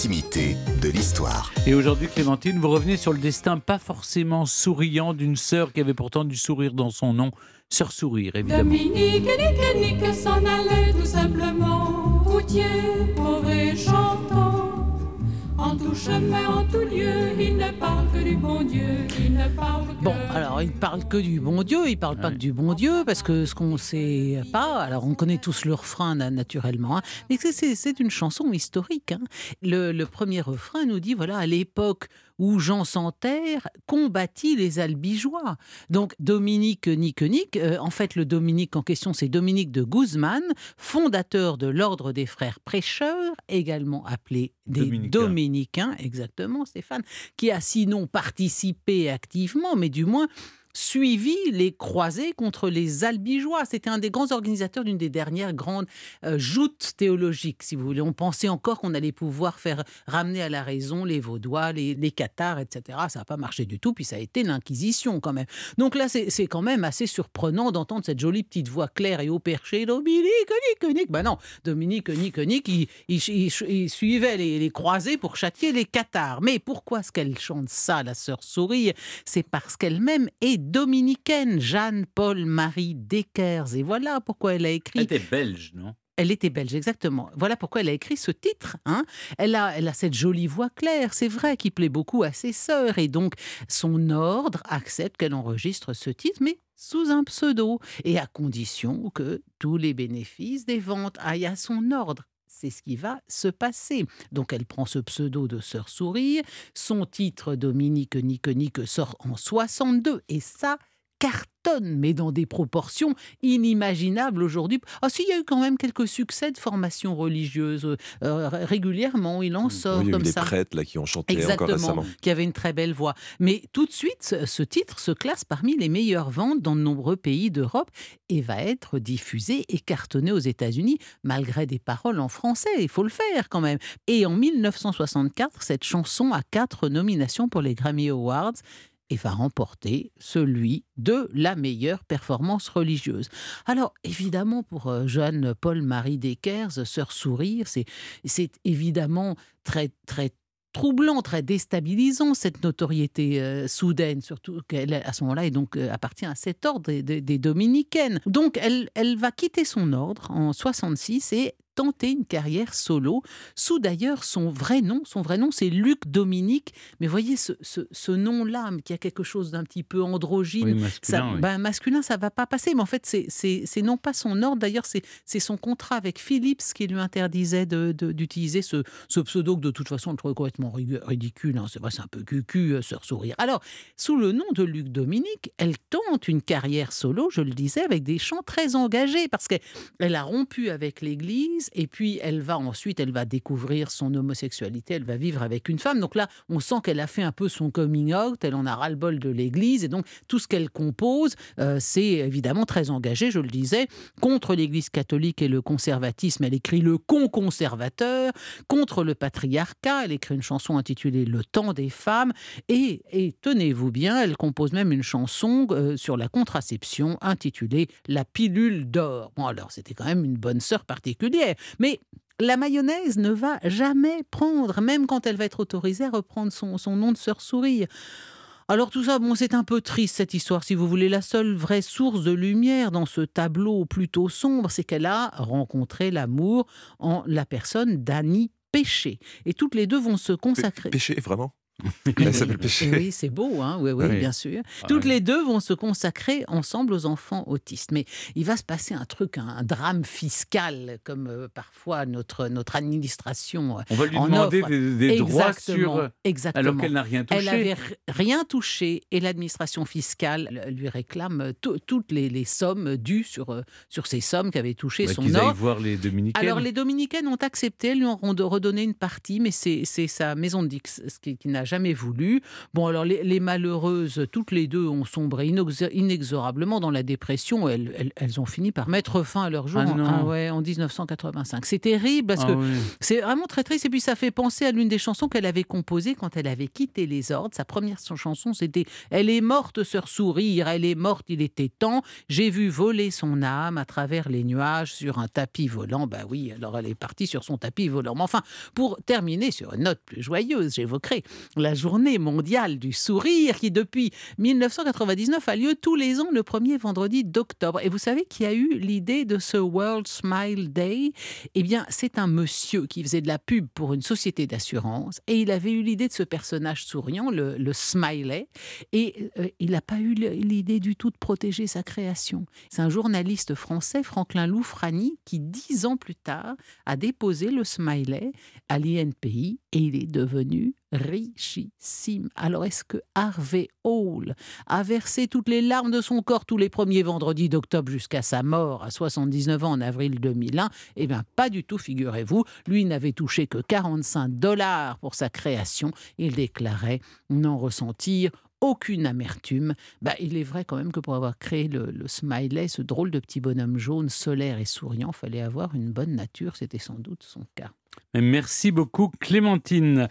l'intimité de l'histoire. Et aujourd'hui, Clémentine, vous revenez sur le destin pas forcément souriant d'une sœur qui avait pourtant du sourire dans son nom. Sœur Sourire, évidemment. Dominique, Nique, Nique s'en allait tout simplement, routier, mauvais chantant. En tout chemin, en tout lieu, il ne parle que du bon Dieu, il ne parle que... Bon, alors il parle que du bon Dieu, il parle pas que du bon Dieu, parce que ce qu'on sait pas, alors on connaît tous le refrain na- naturellement, hein, mais c'est- c'est c'est une chanson historique. hein. Le, le premier refrain nous dit, voilà, à l'époque où Jean Santerre combattit les albigeois. Donc Dominique Niquenique, euh, en fait le Dominique en question c'est Dominique de Guzman, fondateur de l'ordre des frères prêcheurs, également appelé des Dominicains. Dominicains, exactement Stéphane, qui a sinon participé activement, mais du moins suivi les croisés contre les albigeois. C'était un des grands organisateurs d'une des dernières grandes euh, joutes théologiques, si vous voulez. On pensait encore qu'on allait pouvoir faire ramener à la raison les Vaudois, les, les Cathares, etc. Ça n'a pas marché du tout, puis ça a été l'Inquisition quand même. Donc là, c'est quand même assez surprenant d'entendre cette jolie petite voix claire et au perché, Dominique, Nique, Nique. Ben non, Dominique, Nique, Nique, il, suivait les, croisés pour châtier les Cathares. Mais pourquoi est-ce qu'elle chante ça, la sœur Sourire C'est parce qu'elle-même est dominicaine, Jeanne-Paul-Marie Dekers. Et voilà pourquoi elle a écrit Elle était belge, non? Elle était belge, exactement. Voilà pourquoi elle a écrit ce titre. hein. Elle, a, elle a cette jolie voix claire, c'est vrai, qui plaît beaucoup à ses sœurs. Et donc, son ordre accepte qu'elle enregistre ce titre, mais sous un pseudo, et à condition que tous les bénéfices des ventes aillent à son ordre. C'est ce qui va se passer. Donc elle prend ce pseudo de Sœur Sourire. Son titre Dominique Nique Nique sort en 62 et ça cartonne, mais dans des proportions inimaginables aujourd'hui. Ah si, il y a eu quand même quelques succès de formation religieuse euh, régulièrement. Il en sort Oui, il y a eu comme des ça. prêtres là, qui ont chanté encore récemment. qui avait une très belle voix. Mais tout de suite, ce, ce titre se classe parmi les meilleures ventes dans de nombreux pays d'Europe et va être diffusé et cartonné aux États-Unis, malgré des paroles en français. Il faut le faire quand même. Et en 1964, cette chanson a quatre nominations pour les Grammy Awards et va remporter celui de la meilleure performance religieuse. Alors, évidemment, pour euh, Jeanne Paul-Marie Dekers, Sœur Sourire, c'est évidemment très, très troublant, très déstabilisant cette notoriété euh, soudaine, surtout qu'elle à ce moment-là et donc euh, appartient à cet ordre des, des- des dominicaines. Donc elle, elle va quitter son ordre en 66 et tenter une carrière solo sous d'ailleurs son vrai nom. Son vrai nom c'est Luc Dominique, mais voyez ce, ce- ce nom-là qui a quelque chose d'un petit peu androgyne. Oui, Ça, masculin, oui. ben, masculin, ça va pas passer. Mais en fait, c'est- non pas son ordre. D'ailleurs, c'est son contrat avec Philips qui lui interdisait d'utiliser ce, ce pseudo que de toute façon, on trouvait complètement ridicule. hein. C'est vrai, c'est un peu cucu, euh, Sœur Sourire. Alors, sous le nom de Luc Dominique, elle tente une carrière solo, je le disais, avec des chants très engagés parce qu'elle a rompu avec l'Église et puis elle va ensuite, elle va découvrir son homosexualité, elle va vivre avec une femme. Donc là, on sent qu'elle a fait un peu son coming out, elle en a ras-le-bol de l'Église. Et donc tout ce qu'elle compose, euh, c'est évidemment très engagé, je le disais, contre l'Église catholique et le conservatisme. Elle écrit le con conservateur, contre le patriarcat, elle écrit une chanson intitulée Le temps des femmes. Et, et tenez-vous bien, elle compose même une chanson euh, sur la contraception intitulée La pilule d'or. Bon alors c'était quand même une bonne sœur particulière, mais la mayonnaise ne va jamais prendre, même quand elle va être autorisée à reprendre son, son nom de sœur sourire. Alors tout ça, bon, c'est un peu triste cette histoire, si vous voulez. La seule vraie source de lumière dans ce tableau plutôt sombre, c'est qu'elle a rencontré l'amour en la personne d'Annie Péché. Et toutes les deux vont se consacrer. Péché, vraiment? Elle s'appelle Et Péché. oui, c'est beau, hein oui, oui, Oui. bien sûr. Ah Toutes les deux vont se consacrer ensemble aux enfants autistes. Mais il va se passer un truc, un, drame fiscal, comme euh, parfois notre, notre administration. euh, On va lui en demander offre. des, des droits sur. euh, exactement. Alors qu'elle n'a rien touché. Elle avait r- rien touché et l'administration fiscale lui réclame tout- toutes les, les sommes dues sur, sur ces sommes qu'avait touché Bah, son aillent ordre. voir les dominicaines. Alors les dominicaines ont accepté, elles lui ont redonné une partie, mais c'est sa maison de Dix qui, qui n'a jamais voulu. Bon, alors les, les malheureuses, toutes les deux, ont sombré inexorablement dans la dépression. Elles, elles- elles ont fini par mettre fin à leur jour Ah en, non. ah ouais, en 1985. C'est terrible parce que Ah oui. c'est vraiment très triste. Et puis, ça fait penser à l'une des chansons qu'elle avait composées quand elle avait quitté les ordres. Sa première son- chanson, c'était Elle est morte, sœur sourire, elle est morte, il était temps. J'ai vu voler son âme à travers les nuages sur un tapis volant. Bah oui, alors elle est partie sur son tapis volant. Mais enfin, pour terminer sur une note plus joyeuse, j'évoquerai la journée mondiale du sourire qui, depuis 1999, a lieu tous les ans le premier vendredi d'octobre. Et vous savez qui a eu l'idée de ce World Smile Day? Eh bien, c'est un monsieur qui faisait de la pub pour une société d'assurance et il avait eu l'idée de ce personnage souriant, le, le smiley, et euh, il n'a pas eu l'idée du tout de protéger sa création. C'est un journaliste français, Franklin Loufrani, qui dix ans plus tard a déposé le smiley à l'INPI et il est devenu richissime. Alors est-ce que Harvey Hall a versé toutes les larmes de son corps tous les premiers vendredis d'octobre jusqu'à sa mort à 79 ans en avril 2001 Eh bien, pas du tout, figurez-vous. Lui n'avait touché que 45 dollars pour sa création. Il déclarait n'en ressentir aucune amertume. Bah, il est vrai quand même que pour avoir créé le, le smiley, ce drôle de petit bonhomme jaune, solaire et souriant, fallait avoir une bonne nature. C'était sans doute son cas. Merci beaucoup Clémentine.